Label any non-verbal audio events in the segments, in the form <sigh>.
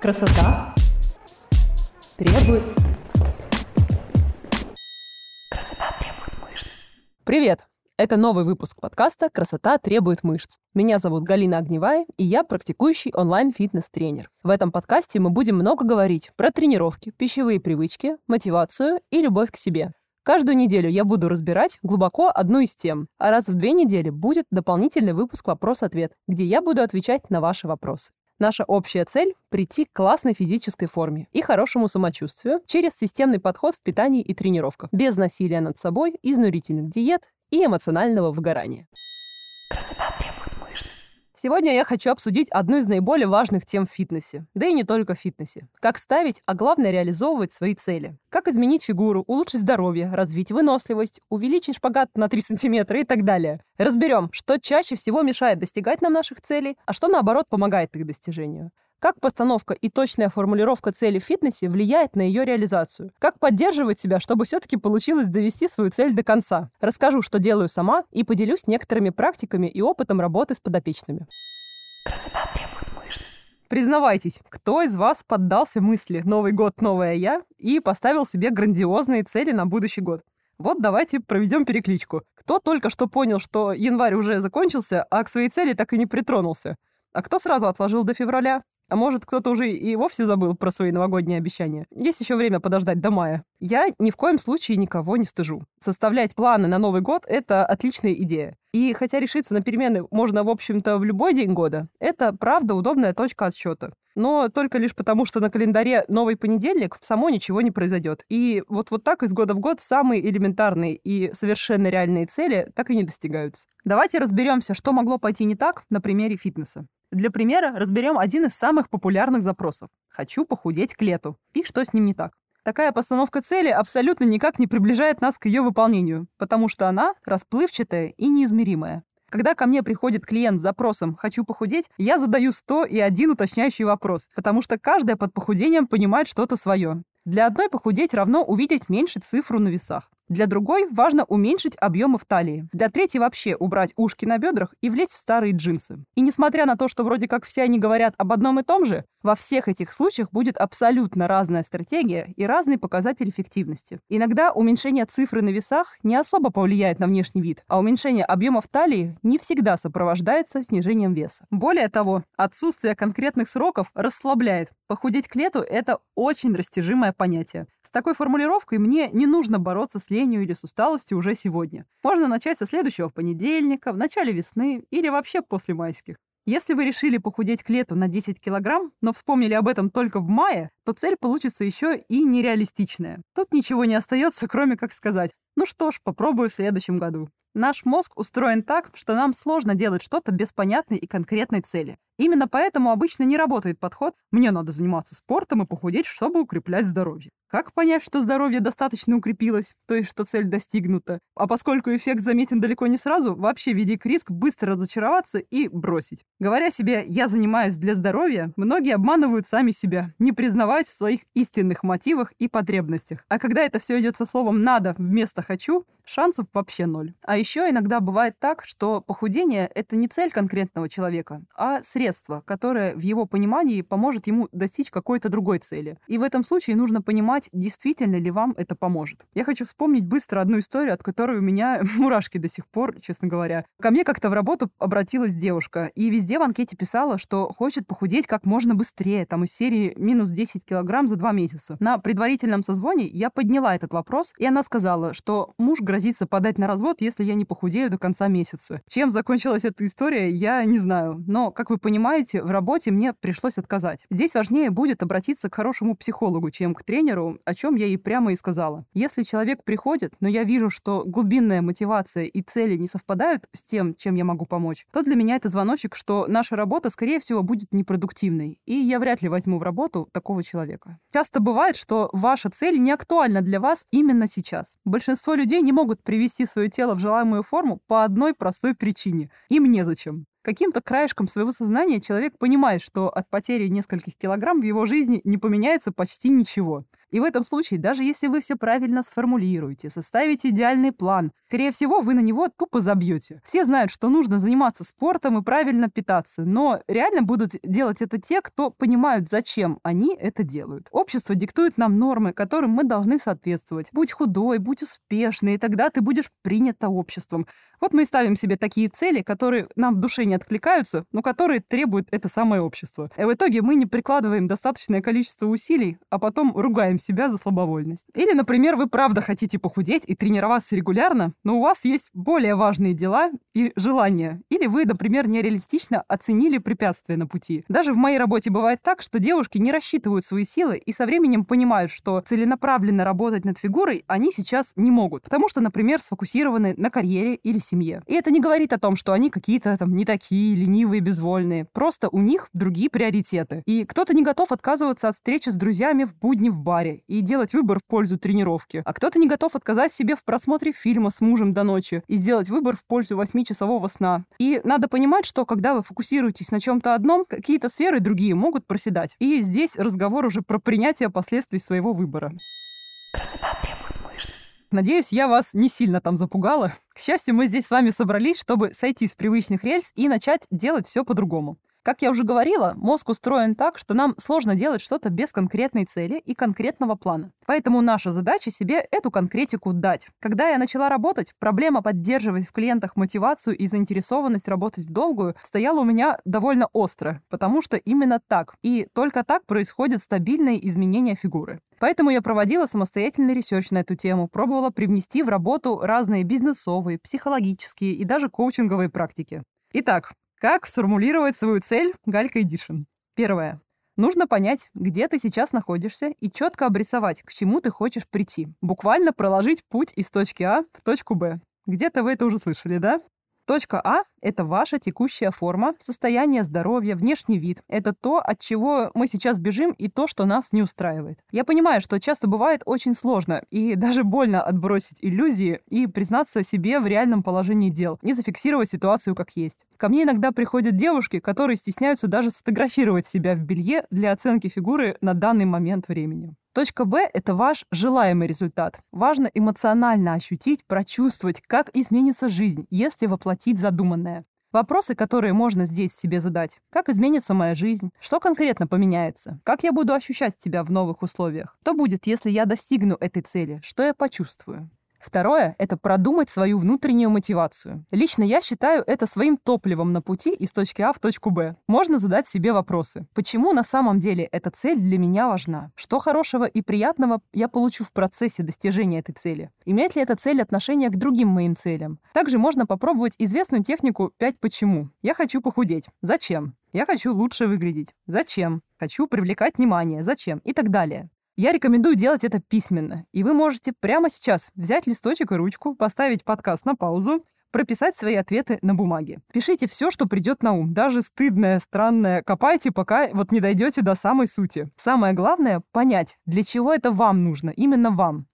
Красота требует... Красота требует мышц. Привет! Это новый выпуск подкаста «Красота требует мышц». Меня зовут Галина Огневая, и я практикующий онлайн-фитнес-тренер. В этом подкасте мы будем много говорить про тренировки, пищевые привычки, мотивацию и любовь к себе. Каждую неделю я буду разбирать глубоко одну из тем, а раз в две недели будет дополнительный выпуск «Вопрос-ответ», где я буду отвечать на ваши вопросы. Наша общая цель – прийти к классной физической форме и хорошему самочувствию через системный подход в питании и тренировках, без насилия над собой, изнурительных диет и эмоционального выгорания. Красота. Сегодня я хочу обсудить одну из наиболее важных тем в фитнесе, да и не только в фитнесе. Как ставить, а главное реализовывать свои цели. Как изменить фигуру, улучшить здоровье, развить выносливость, увеличить шпагат на 3 <laughs> сантиметра и так далее. Разберем, что чаще всего мешает достигать нам наших целей, а что наоборот помогает их достижению. Как постановка и точная формулировка цели в фитнесе влияет на ее реализацию? Как поддерживать себя, чтобы все-таки получилось довести свою цель до конца? Расскажу, что делаю сама, и поделюсь некоторыми практиками и опытом работы с подопечными. Красота требует мышц. Признавайтесь, кто из вас поддался мысли «Новый год, новая я» и поставил себе грандиозные цели на будущий год? Вот давайте проведем перекличку. Кто только что понял, что январь уже закончился, а к своей цели так и не притронулся? А кто сразу отложил до февраля? А может, кто-то уже и вовсе забыл про свои новогодние обещания. Есть еще время подождать до мая. Я ни в коем случае никого не стыжу. Составлять планы на Новый год — это отличная идея. И хотя решиться на перемены можно, в общем-то, в любой день года, это, правда, удобная точка отсчета. Но только лишь потому, что на календаре новый понедельник, само ничего не произойдет. И вот, вот так из года в год самые элементарные и совершенно реальные цели так и не достигаются. Давайте разберемся, что могло пойти не так на примере фитнеса. Для примера разберем один из самых популярных запросов. «Хочу похудеть к лету». И что с ним не так? Такая постановка цели абсолютно никак не приближает нас к ее выполнению, потому что она расплывчатая и неизмеримая. Когда ко мне приходит клиент с запросом «хочу похудеть», я задаю 100 и один уточняющий вопрос, потому что каждая под похудением понимает что-то свое. Для одной похудеть равно увидеть меньше цифру на весах. Для другой важно уменьшить объемы в талии. Для третьей вообще убрать ушки на бедрах и влезть в старые джинсы. И несмотря на то, что вроде как все они говорят об одном и том же, во всех этих случаях будет абсолютно разная стратегия и разный показатель эффективности. Иногда уменьшение цифры на весах не особо повлияет на внешний вид, а уменьшение объема в талии не всегда сопровождается снижением веса. Более того, отсутствие конкретных сроков расслабляет. Похудеть к лету – это очень растяжимое понятие. С такой формулировкой мне не нужно бороться с ленью или с усталостью уже сегодня. Можно начать со следующего понедельника, в начале весны или вообще после майских. Если вы решили похудеть к лету на 10 килограмм, но вспомнили об этом только в мае, то цель получится еще и нереалистичная. Тут ничего не остается, кроме как сказать, ну что ж, попробую в следующем году. Наш мозг устроен так, что нам сложно делать что-то без понятной и конкретной цели. Именно поэтому обычно не работает подход «мне надо заниматься спортом и похудеть, чтобы укреплять здоровье». Как понять, что здоровье достаточно укрепилось, то есть что цель достигнута? А поскольку эффект заметен далеко не сразу, вообще велик риск быстро разочароваться и бросить. Говоря себе «я занимаюсь для здоровья», многие обманывают сами себя, не признаваясь в своих истинных мотивах и потребностях. А когда это все идет со словом «надо» вместо «хочу», шансов вообще ноль. А еще иногда бывает так, что похудение – это не цель конкретного человека, а средство, которое в его понимании поможет ему достичь какой-то другой цели. И в этом случае нужно понимать, действительно ли вам это поможет. Я хочу вспомнить быстро одну историю, от которой у меня <laughs> мурашки до сих пор, честно говоря. Ко мне как-то в работу обратилась девушка, и везде в анкете писала, что хочет похудеть как можно быстрее, там из серии минус 10 килограмм за два месяца. На предварительном созвоне я подняла этот вопрос, и она сказала, что муж грозится подать на развод, если я не похудею до конца месяца. Чем закончилась эта история, я не знаю. Но, как вы понимаете, в работе мне пришлось отказать. Здесь важнее будет обратиться к хорошему психологу, чем к тренеру, о чем я ей прямо и сказала. Если человек приходит, но я вижу, что глубинная мотивация и цели не совпадают с тем, чем я могу помочь, то для меня это звоночек, что наша работа, скорее всего, будет непродуктивной, и я вряд ли возьму в работу такого человека. Часто бывает, что ваша цель не актуальна для вас именно сейчас. Большинство людей не могут привести свое тело в желаемую форму по одной простой причине. Им незачем. Каким-то краешком своего сознания человек понимает, что от потери нескольких килограмм в его жизни не поменяется почти ничего. И в этом случае, даже если вы все правильно сформулируете, составите идеальный план, скорее всего, вы на него тупо забьете. Все знают, что нужно заниматься спортом и правильно питаться, но реально будут делать это те, кто понимают, зачем они это делают. Общество диктует нам нормы, которым мы должны соответствовать. Будь худой, будь успешный, и тогда ты будешь принята обществом. Вот мы и ставим себе такие цели, которые нам в душе не откликаются, но которые требует это самое общество. И в итоге мы не прикладываем достаточное количество усилий, а потом ругаем себя за слабовольность. Или, например, вы правда хотите похудеть и тренироваться регулярно, но у вас есть более важные дела и желания. Или вы, например, нереалистично оценили препятствия на пути. Даже в моей работе бывает так, что девушки не рассчитывают свои силы и со временем понимают, что целенаправленно работать над фигурой они сейчас не могут, потому что, например, сфокусированы на карьере или семье. И это не говорит о том, что они какие-то там не такие, ленивые, безвольные. Просто у них другие приоритеты. И кто-то не готов отказываться от встречи с друзьями в будни в баре и делать выбор в пользу тренировки. А кто-то не готов отказать себе в просмотре фильма с мужем до ночи и сделать выбор в пользу 8-часового сна. И надо понимать, что когда вы фокусируетесь на чем-то одном, какие-то сферы другие могут проседать. И здесь разговор уже про принятие последствий своего выбора. Красота требует мышц. Надеюсь, я вас не сильно там запугала. К счастью, мы здесь с вами собрались, чтобы сойти с привычных рельс и начать делать все по-другому. Как я уже говорила, мозг устроен так, что нам сложно делать что-то без конкретной цели и конкретного плана. Поэтому наша задача себе эту конкретику дать. Когда я начала работать, проблема поддерживать в клиентах мотивацию и заинтересованность работать в долгую стояла у меня довольно остро, потому что именно так и только так происходят стабильные изменения фигуры. Поэтому я проводила самостоятельный research на эту тему, пробовала привнести в работу разные бизнесовые, психологические и даже коучинговые практики. Итак, как сформулировать свою цель Галька Эдишн? Первое. Нужно понять, где ты сейчас находишься, и четко обрисовать, к чему ты хочешь прийти. Буквально проложить путь из точки А в точку Б. Где-то вы это уже слышали, да? Точка А – это ваша текущая форма, состояние здоровья, внешний вид. Это то, от чего мы сейчас бежим и то, что нас не устраивает. Я понимаю, что часто бывает очень сложно и <laughs> даже больно отбросить иллюзии и признаться себе в реальном положении дел, не зафиксировать ситуацию как есть. Ко мне иногда приходят девушки, которые стесняются даже сфотографировать себя в белье для оценки фигуры на данный момент времени. Точка Б – это ваш желаемый результат. Важно эмоционально ощутить, прочувствовать, как изменится жизнь, если воплотить задуманное. Вопросы, которые можно здесь себе задать. Как изменится моя жизнь? Что конкретно поменяется? Как я буду ощущать себя в новых условиях? Что будет, если я достигну этой цели? Что я почувствую? Второе – это продумать свою внутреннюю мотивацию. Лично я считаю это своим топливом на пути из точки А в точку Б. Можно задать себе вопросы. Почему на самом деле эта цель для меня важна? Что хорошего и приятного я получу в процессе достижения этой цели? Имеет ли эта цель отношение к другим моим целям? Также можно попробовать известную технику 5 почему. Я хочу похудеть. Зачем? Я хочу лучше выглядеть. Зачем? Хочу привлекать внимание. Зачем? И так далее. Я рекомендую делать это письменно. И вы можете прямо сейчас взять листочек и ручку, поставить подкаст на паузу, прописать свои ответы на бумаге. Пишите все, что придет на ум, даже стыдное, странное. Копайте, пока вот не дойдете до самой сути. Самое главное — понять, для чего это вам нужно, именно вам.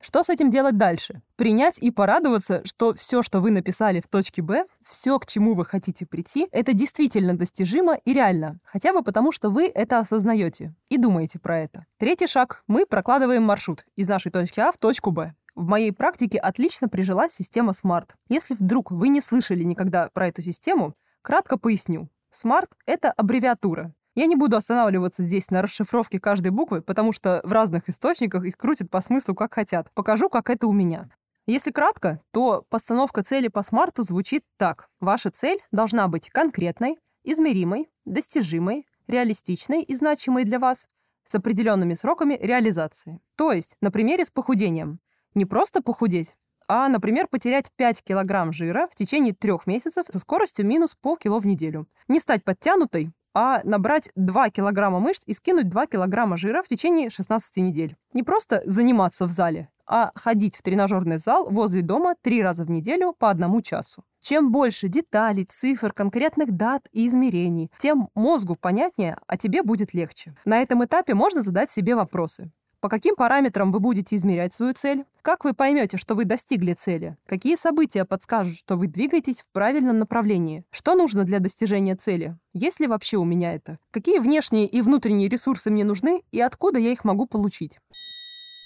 Что с этим делать дальше? Принять и порадоваться, что все, что вы написали в точке Б, все, к чему вы хотите прийти, это действительно достижимо и реально, хотя бы потому, что вы это осознаете и думаете про это. Третий шаг. Мы прокладываем маршрут из нашей точки А в точку Б. В моей практике отлично прижилась система SMART. Если вдруг вы не слышали никогда про эту систему, кратко поясню. SMART — это аббревиатура. Я не буду останавливаться здесь на расшифровке каждой буквы, потому что в разных источниках их крутят по смыслу как хотят. Покажу, как это у меня. Если кратко, то постановка цели по смарту звучит так. Ваша цель должна быть конкретной, измеримой, достижимой, реалистичной и значимой для вас, с определенными сроками реализации. То есть, на примере с похудением. Не просто похудеть, а, например, потерять 5 килограмм жира в течение трех месяцев со скоростью минус полкило в неделю. Не стать подтянутой, а набрать 2 килограмма мышц и скинуть 2 килограмма жира в течение 16 недель. Не просто заниматься в зале, а ходить в тренажерный зал возле дома три раза в неделю по одному часу. Чем больше деталей, цифр, конкретных дат и измерений, тем мозгу понятнее, а тебе будет легче. На этом этапе можно задать себе вопросы. По каким параметрам вы будете измерять свою цель? Как вы поймете, что вы достигли цели? Какие события подскажут, что вы двигаетесь в правильном направлении? Что нужно для достижения цели? Есть ли вообще у меня это? Какие внешние и внутренние ресурсы мне нужны и откуда я их могу получить?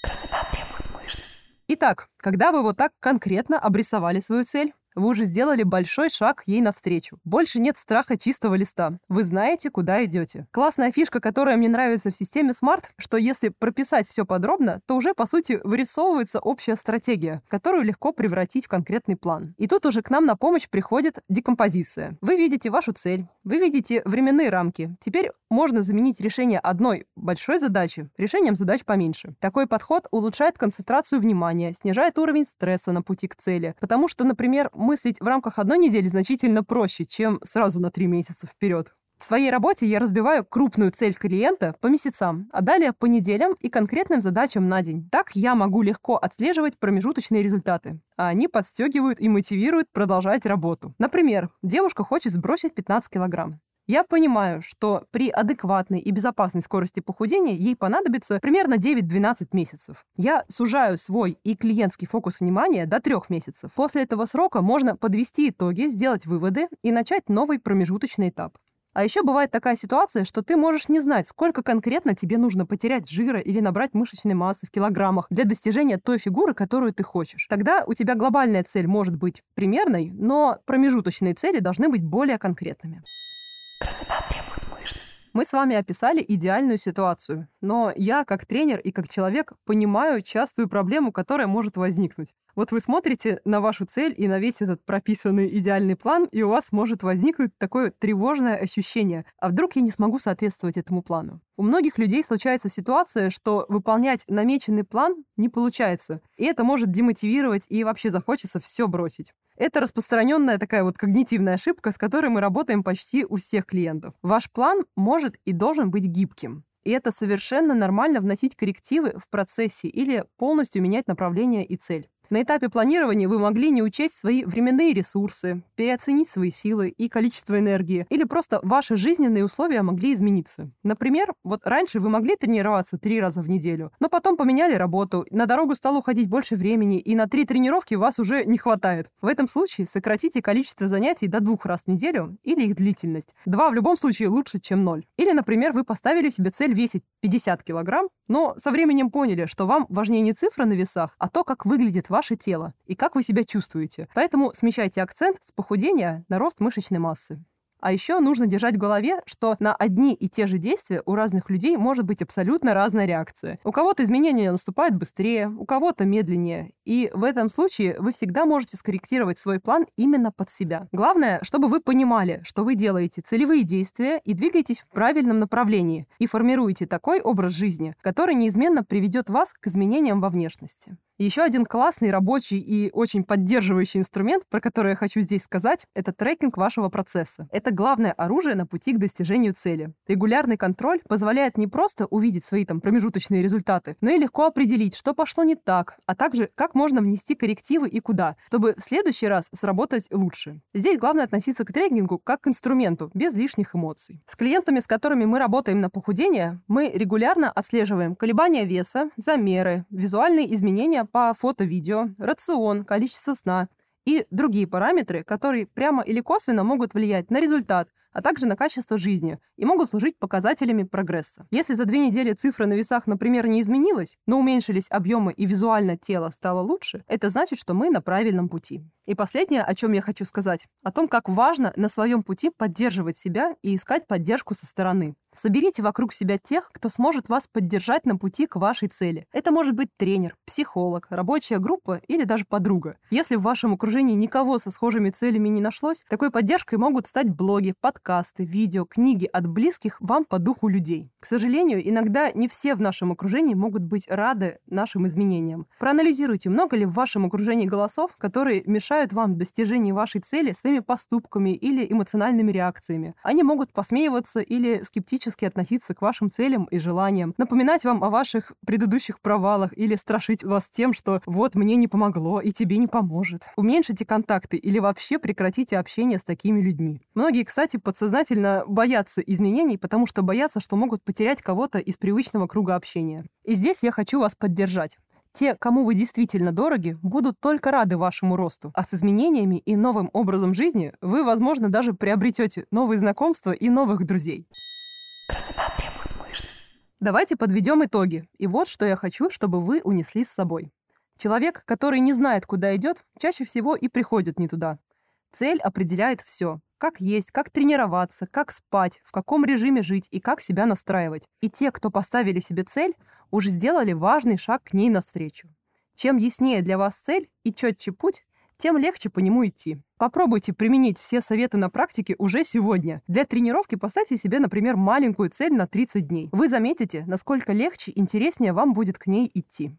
Красота требует мышц. Итак, когда вы вот так конкретно обрисовали свою цель, вы уже сделали большой шаг ей навстречу. Больше нет страха чистого листа. Вы знаете, куда идете. Классная фишка, которая мне нравится в системе Smart, что если прописать все подробно, то уже, по сути, вырисовывается общая стратегия, которую легко превратить в конкретный план. И тут уже к нам на помощь приходит декомпозиция. Вы видите вашу цель, вы видите временные рамки. Теперь можно заменить решение одной большой задачи решением задач поменьше. Такой подход улучшает концентрацию внимания, снижает уровень стресса на пути к цели. Потому что, например, мыслить в рамках одной недели значительно проще, чем сразу на три месяца вперед. В своей работе я разбиваю крупную цель клиента по месяцам, а далее по неделям и конкретным задачам на день. Так я могу легко отслеживать промежуточные результаты, а они подстегивают и мотивируют продолжать работу. Например, девушка хочет сбросить 15 килограмм. Я понимаю, что при адекватной и безопасной скорости похудения ей понадобится примерно 9-12 месяцев. Я сужаю свой и клиентский фокус внимания до 3 месяцев. После этого срока можно подвести итоги, сделать выводы и начать новый промежуточный этап. А еще бывает такая ситуация, что ты можешь не знать, сколько конкретно тебе нужно потерять жира или набрать мышечной массы в килограммах для достижения той фигуры, которую ты хочешь. Тогда у тебя глобальная цель может быть примерной, но промежуточные цели должны быть более конкретными. Красота требует мышц. Мы с вами описали идеальную ситуацию, но я, как тренер и как человек, понимаю частую проблему, которая может возникнуть. Вот вы смотрите на вашу цель и на весь этот прописанный идеальный план, и у вас может возникнуть такое тревожное ощущение. А вдруг я не смогу соответствовать этому плану? У многих людей случается ситуация, что выполнять намеченный план не получается. И это может демотивировать и вообще захочется все бросить. Это распространенная такая вот когнитивная ошибка, с которой мы работаем почти у всех клиентов. Ваш план может и должен быть гибким. И это совершенно нормально вносить коррективы в процессе или полностью менять направление и цель. На этапе планирования вы могли не учесть свои временные ресурсы, переоценить свои силы и количество энергии, или просто ваши жизненные условия могли измениться. Например, вот раньше вы могли тренироваться три раза в неделю, но потом поменяли работу, на дорогу стало уходить больше времени, и на три тренировки вас уже не хватает. В этом случае сократите количество занятий до двух раз в неделю или их длительность. Два в любом случае лучше, чем ноль. Или, например, вы поставили себе цель весить 50 килограмм, но со временем поняли, что вам важнее не цифра на весах, а то, как выглядит ваше тело и как вы себя чувствуете. Поэтому смещайте акцент с похудения на рост мышечной массы. А еще нужно держать в голове, что на одни и те же действия у разных людей может быть абсолютно разная реакция. У кого-то изменения наступают быстрее, у кого-то медленнее. И в этом случае вы всегда можете скорректировать свой план именно под себя. Главное, чтобы вы понимали, что вы делаете целевые действия и двигаетесь в правильном направлении, и формируете такой образ жизни, который неизменно приведет вас к изменениям во внешности. Еще один классный, рабочий и очень поддерживающий инструмент, про который я хочу здесь сказать, это трекинг вашего процесса. Это главное оружие на пути к достижению цели. Регулярный контроль позволяет не просто увидеть свои там промежуточные результаты, но и легко определить, что пошло не так, а также как можно внести коррективы и куда, чтобы в следующий раз сработать лучше. Здесь главное относиться к трекингу как к инструменту, без лишних эмоций. С клиентами, с которыми мы работаем на похудение, мы регулярно отслеживаем колебания веса, замеры, визуальные изменения по фото-видео, рацион, количество сна и другие параметры, которые прямо или косвенно могут влиять на результат, а также на качество жизни и могут служить показателями прогресса. Если за две недели цифра на весах, например, не изменилась, но уменьшились объемы и визуально тело стало лучше, это значит, что мы на правильном пути. И последнее, о чем я хочу сказать, о том, как важно на своем пути поддерживать себя и искать поддержку со стороны. Соберите вокруг себя тех, кто сможет вас поддержать на пути к вашей цели. Это может быть тренер, психолог, рабочая группа или даже подруга. Если в вашем окружении никого со схожими целями не нашлось, такой поддержкой могут стать блоги, подкасты, видео, книги от близких вам по духу людей. К сожалению, иногда не все в нашем окружении могут быть рады нашим изменениям. Проанализируйте, много ли в вашем окружении голосов, которые мешают вам в достижении вашей цели своими поступками или эмоциональными реакциями. Они могут посмеиваться или скептически относиться к вашим целям и желаниям, напоминать вам о ваших предыдущих провалах или страшить вас тем, что вот мне не помогло и тебе не поможет. Уменьшите контакты или вообще прекратите общение с такими людьми. Многие, кстати, подсознательно боятся изменений, потому что боятся, что могут потерять кого-то из привычного круга общения. И здесь я хочу вас поддержать. Те, кому вы действительно дороги, будут только рады вашему росту. А с изменениями и новым образом жизни вы, возможно, даже приобретете новые знакомства и новых друзей. Красота требует мышц. Давайте подведем итоги. И вот что я хочу, чтобы вы унесли с собой. Человек, который не знает, куда идет, чаще всего и приходит не туда. Цель определяет все. Как есть, как тренироваться, как спать, в каком режиме жить и как себя настраивать. И те, кто поставили себе цель, уже сделали важный шаг к ней навстречу. Чем яснее для вас цель и четче путь, тем легче по нему идти. Попробуйте применить все советы на практике уже сегодня. Для тренировки поставьте себе, например, маленькую цель на 30 дней. Вы заметите, насколько легче и интереснее вам будет к ней идти.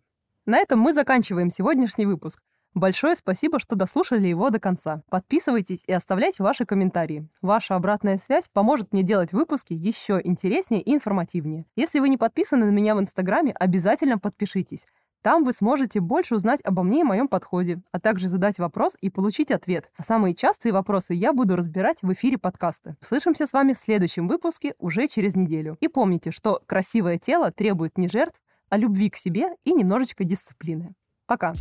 На этом мы заканчиваем сегодняшний выпуск. Большое спасибо, что дослушали его до конца. Подписывайтесь и оставляйте ваши комментарии. Ваша обратная связь поможет мне делать выпуски еще интереснее и информативнее. Если вы не подписаны на меня в Инстаграме, обязательно подпишитесь. Там вы сможете больше узнать обо мне и моем подходе, а также задать вопрос и получить ответ. А самые частые вопросы я буду разбирать в эфире подкаста. Слышимся с вами в следующем выпуске уже через неделю. И помните, что красивое тело требует не жертв, а любви к себе и немножечко дисциплины. Пока!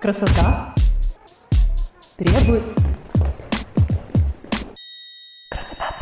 Красота. Требует... Красота.